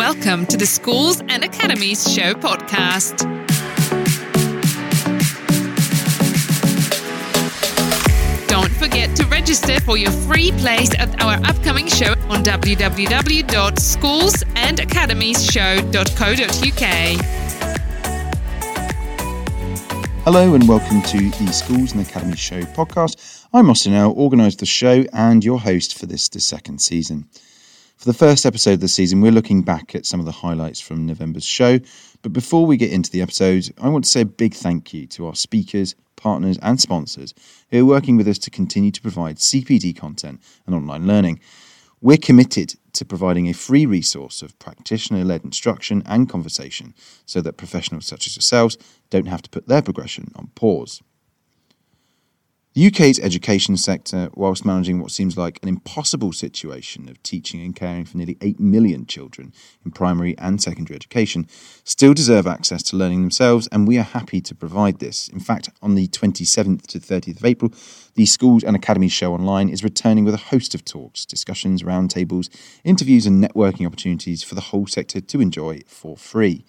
welcome to the Schools and Academies Show podcast. Don't forget to register for your free place at our upcoming show on www.schoolsandacademiesshow.co.uk. Hello and welcome to the Schools and Academies Show podcast. I'm Austin Earl, organised the show and your host for this, the second season. For the first episode of the season, we're looking back at some of the highlights from November's show. But before we get into the episode, I want to say a big thank you to our speakers, partners, and sponsors who are working with us to continue to provide CPD content and online learning. We're committed to providing a free resource of practitioner led instruction and conversation so that professionals such as yourselves don't have to put their progression on pause. The UK's education sector, whilst managing what seems like an impossible situation of teaching and caring for nearly 8 million children in primary and secondary education, still deserve access to learning themselves, and we are happy to provide this. In fact, on the 27th to 30th of April, the Schools and Academies show online is returning with a host of talks, discussions, roundtables, interviews, and networking opportunities for the whole sector to enjoy for free.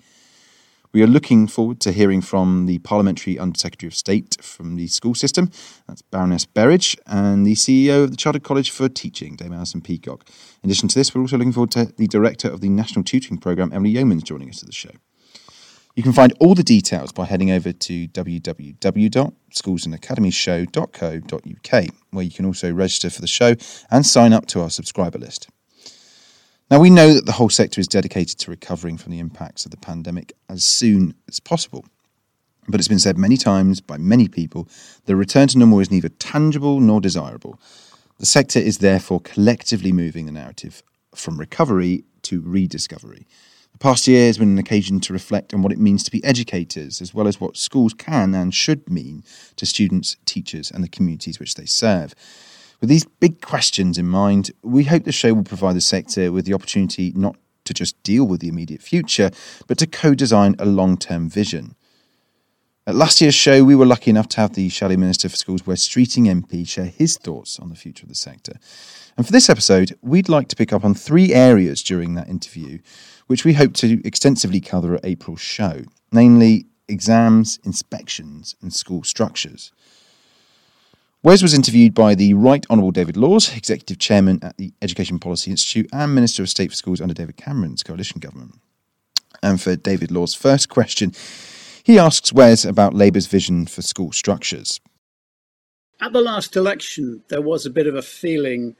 We are looking forward to hearing from the Parliamentary Under Secretary of State from the school system, that's Baroness Berridge, and the CEO of the Chartered College for Teaching, Dame Alison Peacock. In addition to this, we're also looking forward to the Director of the National Tutoring Programme, Emily Yeomans, joining us at the show. You can find all the details by heading over to www.schoolsandacademiesshow.co.uk, where you can also register for the show and sign up to our subscriber list. Now, we know that the whole sector is dedicated to recovering from the impacts of the pandemic as soon as possible. But it's been said many times by many people the return to normal is neither tangible nor desirable. The sector is therefore collectively moving the narrative from recovery to rediscovery. The past year has been an occasion to reflect on what it means to be educators, as well as what schools can and should mean to students, teachers, and the communities which they serve. With these big questions in mind, we hope the show will provide the sector with the opportunity not to just deal with the immediate future, but to co design a long term vision. At last year's show, we were lucky enough to have the Shadow Minister for Schools, Wes Streeting MP, share his thoughts on the future of the sector. And for this episode, we'd like to pick up on three areas during that interview, which we hope to extensively cover at April's show, namely exams, inspections, and school structures. Wes was interviewed by the Right Honourable David Laws, Executive Chairman at the Education Policy Institute and Minister of State for Schools under David Cameron's coalition government. And for David Laws' first question, he asks Wes about Labour's vision for school structures. At the last election, there was a bit of a feeling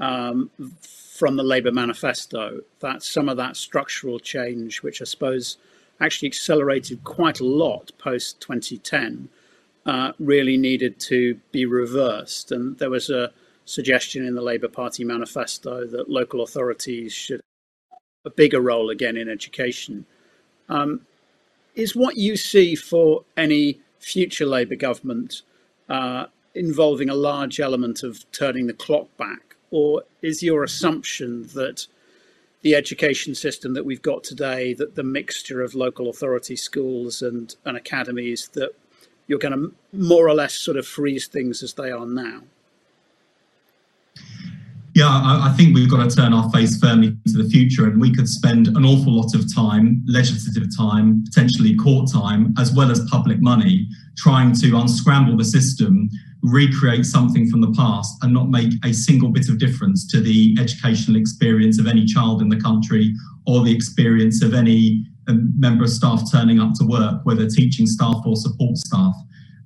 um, from the Labour manifesto that some of that structural change, which I suppose actually accelerated quite a lot post 2010, uh, really needed to be reversed. And there was a suggestion in the Labour Party manifesto that local authorities should have a bigger role again in education. Um, is what you see for any future Labour government uh, involving a large element of turning the clock back? Or is your assumption that the education system that we've got today, that the mixture of local authority schools and, and academies, that you're going to more or less sort of freeze things as they are now? Yeah, I, I, think we've got to turn our face firmly to the future, and we could spend an awful lot of time, legislative time, potentially court time, as well as public money, trying to unscramble the system, recreate something from the past, and not make a single bit of difference to the educational experience of any child in the country or the experience of any a member of staff turning up to work, whether teaching staff or support staff.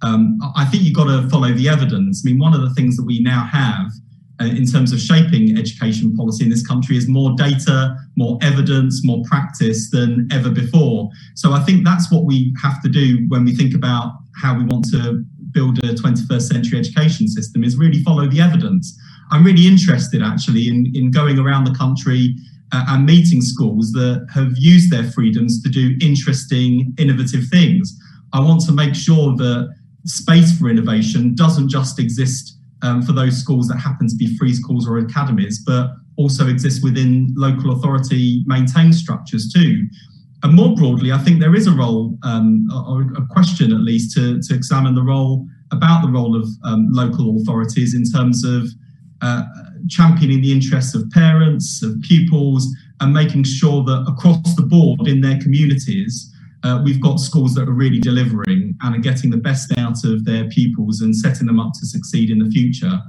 Um, I think you've got to follow the evidence. I mean, one of the things that we now have uh, in terms of shaping education policy in this country is more data, more evidence, more practice than ever before. So I think that's what we have to do when we think about how we want to build a 21st century education system is really follow the evidence. I'm really interested actually in, in going around the country uh, and meeting schools that have used their freedoms to do interesting, innovative things. I want to make sure that space for innovation doesn't just exist um, for those schools that happen to be free schools or academies, but also exists within local authority maintained structures too. And more broadly, I think there is a role, um, or a question at least, to, to examine the role about the role of um, local authorities in terms of uh, championing the interests of parents, of pupils, and making sure that across the board in their communities, uh, we've got schools that are really delivering and are getting the best out of their pupils and setting them up to succeed in the future.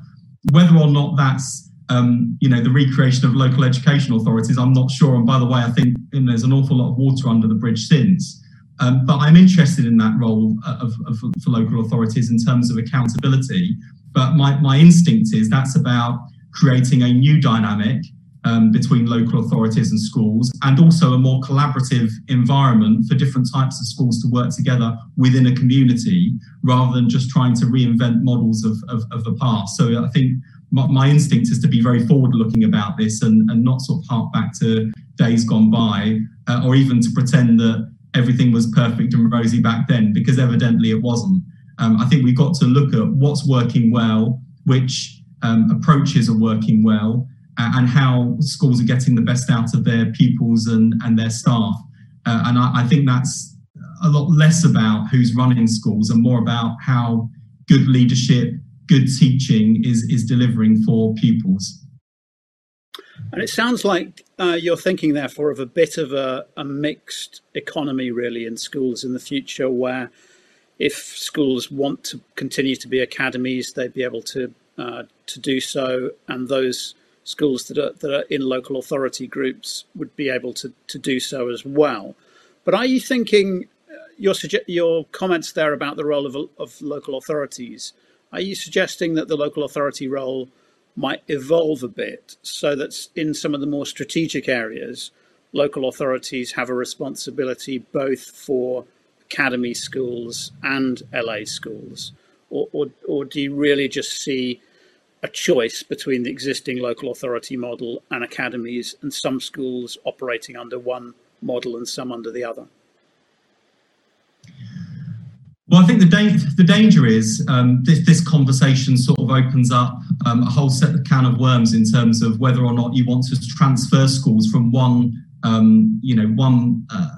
Whether or not that's um, you know the recreation of local education authorities, I'm not sure. And by the way, I think there's an awful lot of water under the bridge since. Um, but I'm interested in that role of, of, for local authorities in terms of accountability. But my, my instinct is that's about creating a new dynamic um, between local authorities and schools, and also a more collaborative environment for different types of schools to work together within a community rather than just trying to reinvent models of, of, of the past. So I think my, my, instinct is to be very forward looking about this and, and not sort of hark back to days gone by uh, or even to pretend that everything was perfect and rosy back then because evidently it wasn't. Um, I think we've got to look at what's working well, which um, approaches are working well, and how schools are getting the best out of their pupils and, and their staff. Uh, and I, I, think that's a lot less about who's running schools and more about how good leadership, good teaching is, is delivering for pupils. And it sounds like uh, you're thinking, therefore, of a bit of a, a mixed economy, really, in schools in the future, where if schools want to continue to be academies, they'd be able to uh, to do so, and those schools that are that are in local authority groups would be able to to do so as well. But are you thinking uh, your your comments there about the role of of local authorities? Are you suggesting that the local authority role might evolve a bit so that in some of the more strategic areas, local authorities have a responsibility both for academy schools and LA schools? Or, or, or do you really just see a choice between the existing local authority model and academies, and some schools operating under one model and some under the other? Well, I think the, da- the danger is um, this, this, conversation sort of opens up um, a whole set of can of worms in terms of whether or not you want to transfer schools from one, um, you know, one uh,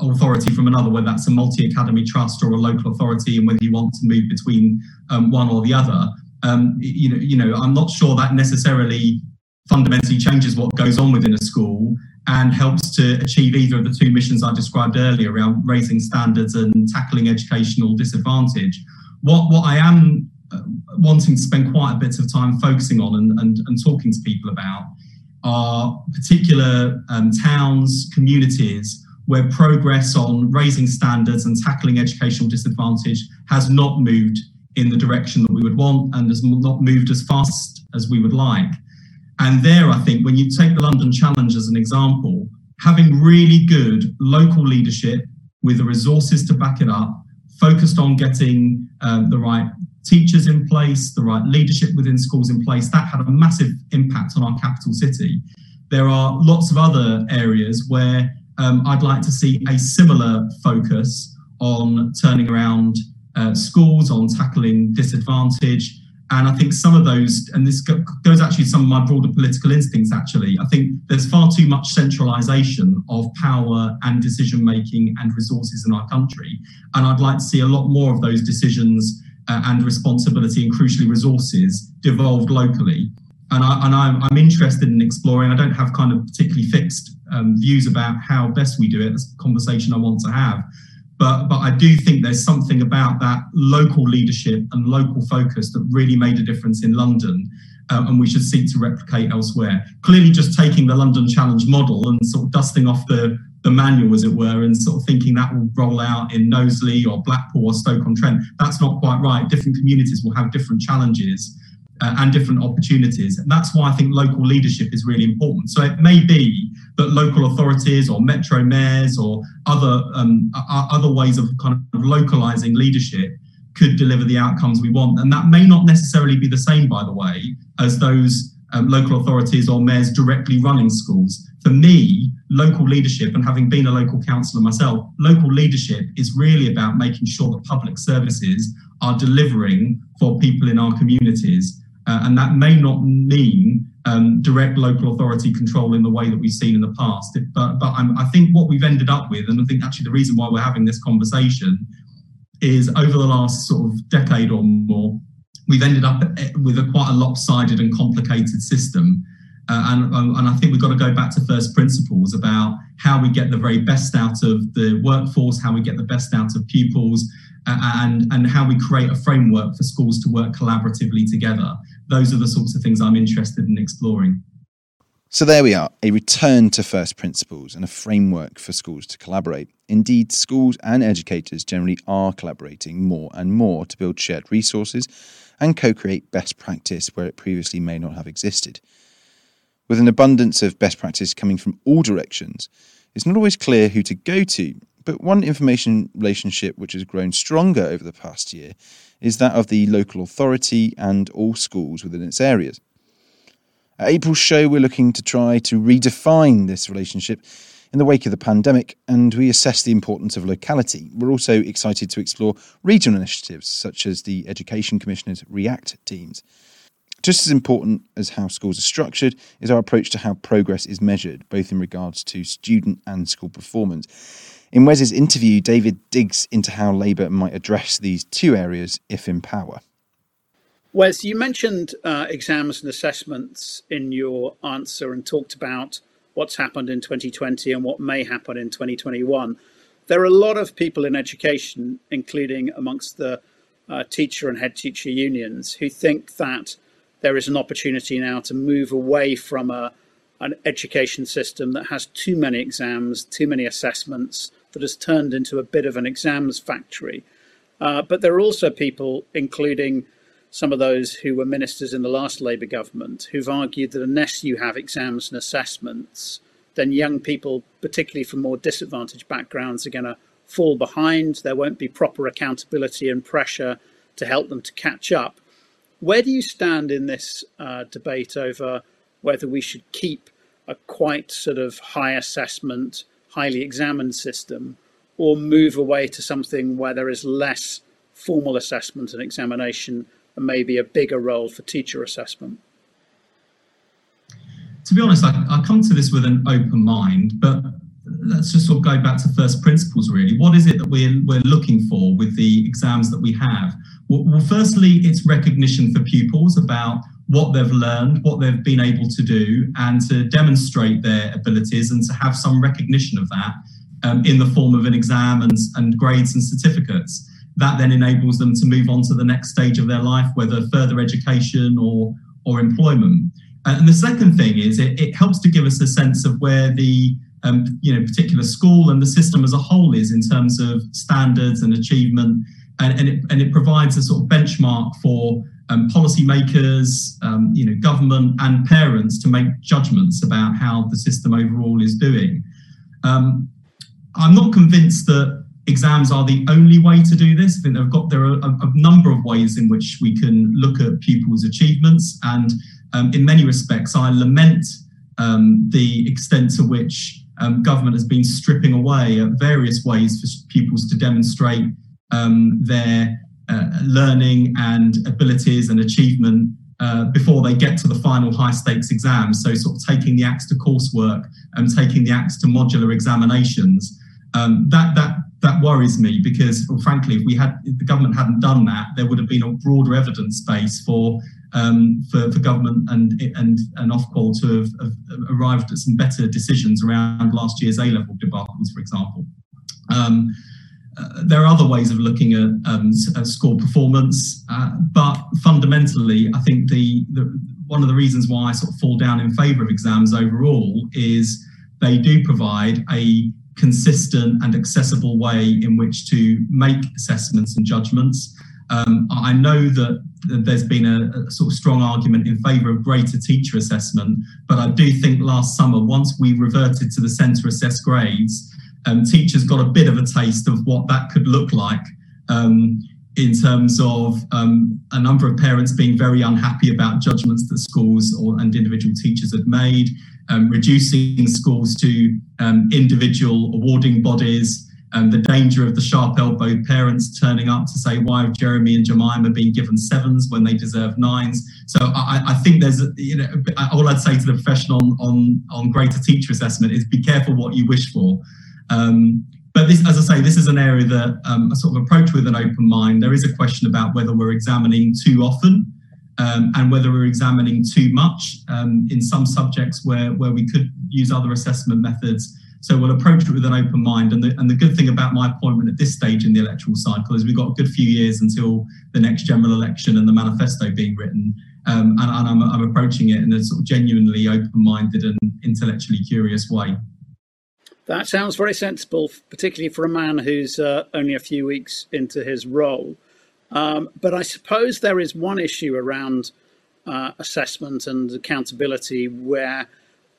authority from another, whether that's a multi-academy trust or a local authority, and whether you want to move between um, one or the other um, you know, you know, I'm not sure that necessarily fundamentally changes what goes on within a school and helps to achieve either of the two missions I described earlier around raising standards and tackling educational disadvantage. What what I am uh, wanting to spend quite a bit of time focusing on and, and, and talking to people about are particular um, towns, communities where progress on raising standards and tackling educational disadvantage has not moved in the direction that we would want and has not moved as fast as we would like. And there, I think, when you take the London Challenge as an example, having really good local leadership with the resources to back it up, focused on getting um, the right teachers in place, the right leadership within schools in place, that had a massive impact on our capital city. There are lots of other areas where um, I'd like to see a similar focus on turning around uh, schools on tackling disadvantage. And I think some of those, and this goes actually some of my broader political instincts actually, I think there's far too much centralisation of power and decision making and resources in our country. And I'd like to see a lot more of those decisions uh, and responsibility and crucially resources devolved locally. And, I, I'm interested in exploring, I don't have kind of particularly fixed um, views about how best we do it. That's a conversation I want to have. But, but I do think there's something about that local leadership and local focus that really made a difference in London. Uh, and we should seek to replicate elsewhere. Clearly, just taking the London Challenge model and sort of dusting off the, the manual, as it were, and sort of thinking that will roll out in Knowsley or Blackpool or Stoke on Trent, that's not quite right. Different communities will have different challenges uh, and different opportunities. And that's why I think local leadership is really important. So it may be that local authorities or metro mayors or other um, other ways of kind of localizing leadership could deliver the outcomes we want. And that may not necessarily be the same, by the way, as those um, local authorities or mayors directly running schools. For me, local leadership, and having been a local councillor myself, local leadership is really about making sure that public services are delivering for people in our communities uh, and that may not mean um, direct local authority control in the way that we've seen in the past. But, but I'm, I think what we've ended up with, and I think actually the reason why we're having this conversation is over the last sort of decade or more, we've ended up eh, with a quite a lopsided and complicated system. Uh, and, and I think we've got to go back to first principles about how we get the very best out of the workforce, how we get the best out of pupils, uh, and, and how we create a framework for schools to work collaboratively together. Those are the sorts of things I'm interested in exploring. So there we are, a return to first principles and a framework for schools to collaborate. Indeed, schools and educators generally are collaborating more and more to build shared resources and co create best practice where it previously may not have existed. With an abundance of best practice coming from all directions, it's not always clear who to go to, but one information relationship which has grown stronger over the past year is that of the local authority and all schools within its areas. At April's show, we're looking to try to redefine this relationship in the wake of the pandemic, and we assess the importance of locality. We're also excited to explore regional initiatives such as the Education Commissioner's REACT teams. Just as important as how schools are structured is our approach to how progress is measured, both in regards to student and school performance. In Wes's interview, David digs into how Labour might address these two areas if in power. Wes, you mentioned uh, exams and assessments in your answer and talked about what's happened in 2020 and what may happen in 2021. There are a lot of people in education, including amongst the uh, teacher and head teacher unions, who think that there is an opportunity now to move away from a, an education system that has too many exams, too many assessments, that has turned into a bit of an exams factory. Uh, but there are also people, including some of those who were ministers in the last Labour government, who've argued that unless you have exams and assessments, then young people, particularly from more disadvantaged backgrounds, are going to fall behind. There won't be proper accountability and pressure to help them to catch up. Where do you stand in this uh, debate over whether we should keep a quite sort of high assessment, highly examined system, or move away to something where there is less formal assessment and examination and maybe a bigger role for teacher assessment? To be honest, I, I come to this with an open mind, but let's just sort of go back to first principles really. What is it that we're, we're looking for with the exams that we have? Well, firstly, it's recognition for pupils about what they've learned, what they've been able to do, and to demonstrate their abilities and to have some recognition of that um, in the form of an exam and, and grades and certificates. That then enables them to move on to the next stage of their life, whether further education or, or employment. And the second thing is it, it helps to give us a sense of where the um, you know particular school and the system as a whole is in terms of standards and achievement and, and, it, and it provides a sort of benchmark for um, policymakers, um, you know, government and parents to make judgments about how the system overall is doing. Um, I'm not convinced that exams are the only way to do this. I think they've got there are a, a number of ways in which we can look at pupils' achievements, and um, in many respects, I lament um, the extent to which um, government has been stripping away at various ways for pupils to demonstrate their uh, learning and abilities and achievement uh, before they get to the final high stakes exams. So, sort of taking the axe to coursework and taking the axe to modular examinations. Um, that that that worries me because, well, frankly, if we had if the government hadn't done that, there would have been a broader evidence base for um, for, for government and and and Ofqual to have, have, arrived at some better decisions around last year's A level debacles, for example. Um, uh, there are other ways of looking at, um, at score performance, uh, but fundamentally, I think the, the, one of the reasons why I sort of fall down in favour of exams overall is they do provide a consistent and accessible way in which to make assessments and judgments. Um, I know that there's been a, a, sort of strong argument in favour of greater teacher assessment, but I do think last summer, once we reverted to the centre assessed grades, um, teachers got a bit of a taste of what that could look like um, in terms of um, a number of parents being very unhappy about judgments that schools or, and individual teachers had made, um, reducing schools to um, individual awarding bodies. Um, the danger of the sharp elbowed parents turning up to say, why have Jeremy and Jemima been given sevens when they deserve nines? So I, I think there's, you know, all I'd say to the profession on, on, on greater teacher assessment is be careful what you wish for. Um, but this, as I say, this is an area that um, I sort of approach with an open mind. There is a question about whether we're examining too often um, and whether we're examining too much um, in some subjects where, where we could use other assessment methods. So we'll approach it with an open mind. And the, and the good thing about my appointment at this stage in the electoral cycle is we've got a good few years until the next general election and the manifesto being written. Um, and, and I'm, I'm approaching it in a sort of genuinely open-minded and intellectually curious way. That sounds very sensible, particularly for a man who's uh, only a few weeks into his role. Um, but I suppose there is one issue around uh, assessment and accountability where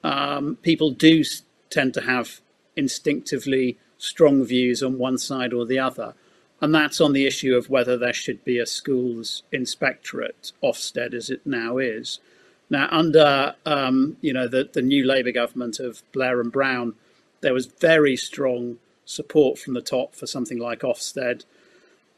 um, people do tend to have instinctively strong views on one side or the other. And that's on the issue of whether there should be a schools inspectorate, Ofsted as it now is. Now, under um, you know the, the new Labour government of Blair and Brown, there was very strong support from the top for something like Ofsted.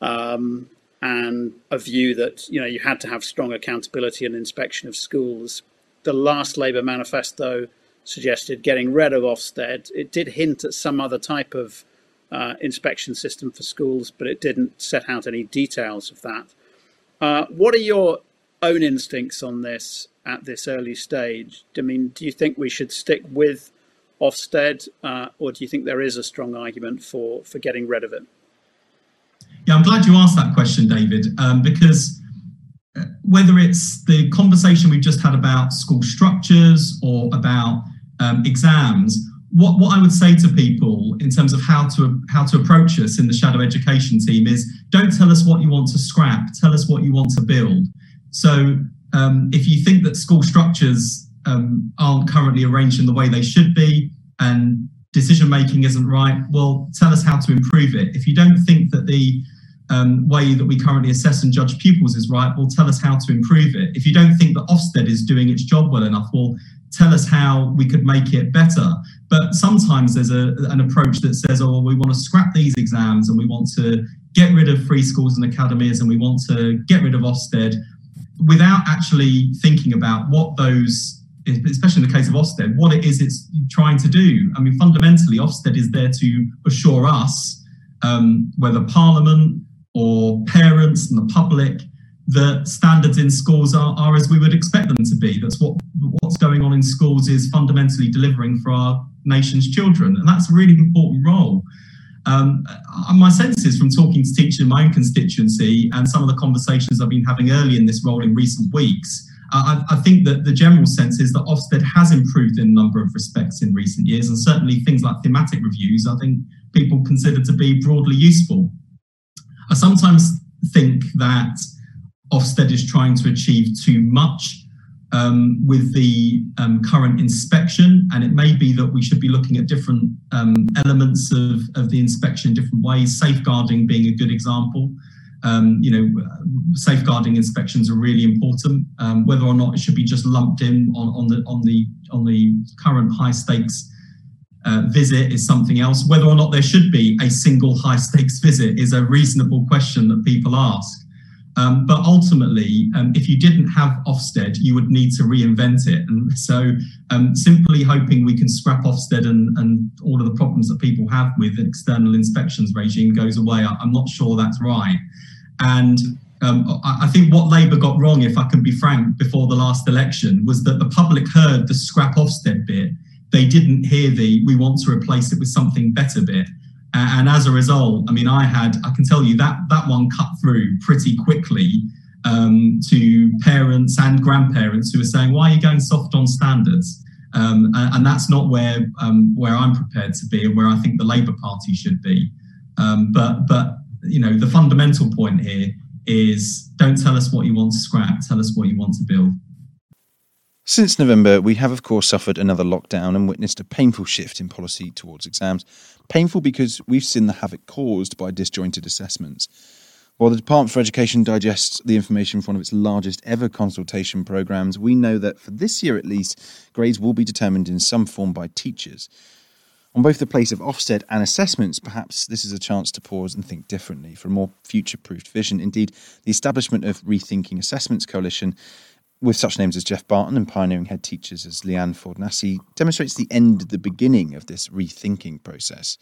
Um, and a view that you know you had to have strong accountability and inspection of schools. The last Labour manifesto suggested getting rid of Ofsted. It did hint at some other type of uh, inspection system for schools, but it didn't set out any details of that. Uh, what are your own instincts on this at this early stage? I mean, do you think we should stick with Ofsted, uh, or do you think there is a strong argument for for getting rid of it? Yeah, I'm glad you asked that question, David, um, because uh, whether it's the conversation we've just had about school structures or about um, exams, what, what I would say to people in terms of how to how to approach us in the shadow education team is don't tell us what you want to scrap, tell us what you want to build. So um, if you think that school structures um, aren't currently arranged in the way they should be and decision making isn't right, well, tell us how to improve it. If you don't think that the um, way that we currently assess and judge pupils is right, well, tell us how to improve it. If you don't think that Ofsted is doing its job well enough, well, tell us how we could make it better. But sometimes there's a, an approach that says, oh, well, we want to scrap these exams and we want to get rid of free schools and academies and we want to get rid of Ofsted without actually thinking about what those especially in the case of Ofsted, what it is it's trying to do. I mean, fundamentally, Ofsted is there to assure us, um, whether Parliament, or parents and the public that standards in schools are, are as we would expect them to be. That's what what's going on in schools is fundamentally delivering for our nation's children, and that's a really important role. Um, my sense is from talking to teachers in my own constituency and some of the conversations I've been having early in this role in recent weeks, uh, I, I, think that the general sense is that Ofsted has improved in a number of respects in recent years, and certainly things like thematic reviews, I think people consider to be broadly useful. I sometimes think that Ofsted is trying to achieve too much um, with the um, current inspection, and it may be that we should be looking at different um, elements of, of the inspection in different ways, safeguarding being a good example. Um, you know, safeguarding inspections are really important. Um, whether or not it should be just lumped in on, on the on the on the current high stakes uh, visit is something else. Whether or not there should be a single high stakes visit is a reasonable question that people ask. Um, but ultimately, um, if you didn't have Ofsted, you would need to reinvent it. And so, um, simply hoping we can scrap Ofsted and, and all of the problems that people have with an external inspections regime goes away, I, am not sure that's right. And um, I think what Labour got wrong, if I can be frank, before the last election was that the public heard the scrap Ofsted bit they didn't hear the we want to replace it with something better bit. And as a result, I mean, I had, I can tell you that that one cut through pretty quickly um, to parents and grandparents who were saying, why are you going soft on standards? Um, and, and, that's not where um, where I'm prepared to be and where I think the Labour Party should be. Um, but but you know the fundamental point here is don't tell us what you want to scrap, tell us what you want to build. Since November, we have, of course, suffered another lockdown and witnessed a painful shift in policy towards exams. Painful because we've seen the havoc caused by disjointed assessments. While the Department for Education digests the information from one of its largest ever consultation programmes, we know that for this year at least, grades will be determined in some form by teachers. On both the place of Ofsted and assessments, perhaps this is a chance to pause and think differently for a more future proofed vision. Indeed, the establishment of Rethinking Assessments Coalition with such names as Geoff Barton and pioneering head teachers as Leanne Ford-Nassy demonstrates the end, of the beginning of this rethinking process.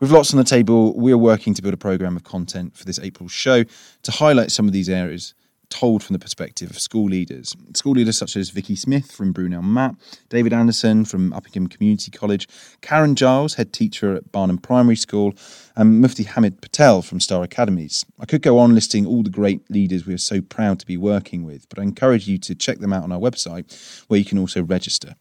With lots on the table, we are working to build a programme of content for this April show to highlight some of these areas told from the perspective of school leaders. School leaders such as Vicky Smith from Brunel Map, David Anderson from Uppingham Community College, Karen Giles, head teacher at Barnham Primary School, and Mufti Hamid Patel from Star Academies. I could go on listing all the great leaders we are so proud to be working with, but I encourage you to check them out on our website where you can also register.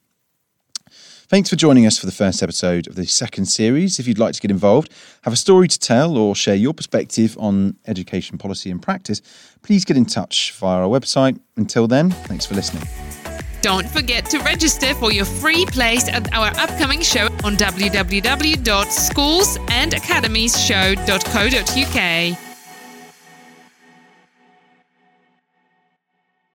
Thanks for joining us for the first episode of the second series. If you'd like to get involved, have a story to tell, or share your perspective on education policy and practice, please get in touch via our website. Until then, thanks for listening. Don't forget to register for your free place at our upcoming show on www.schoolsandacademiesshow.co.uk.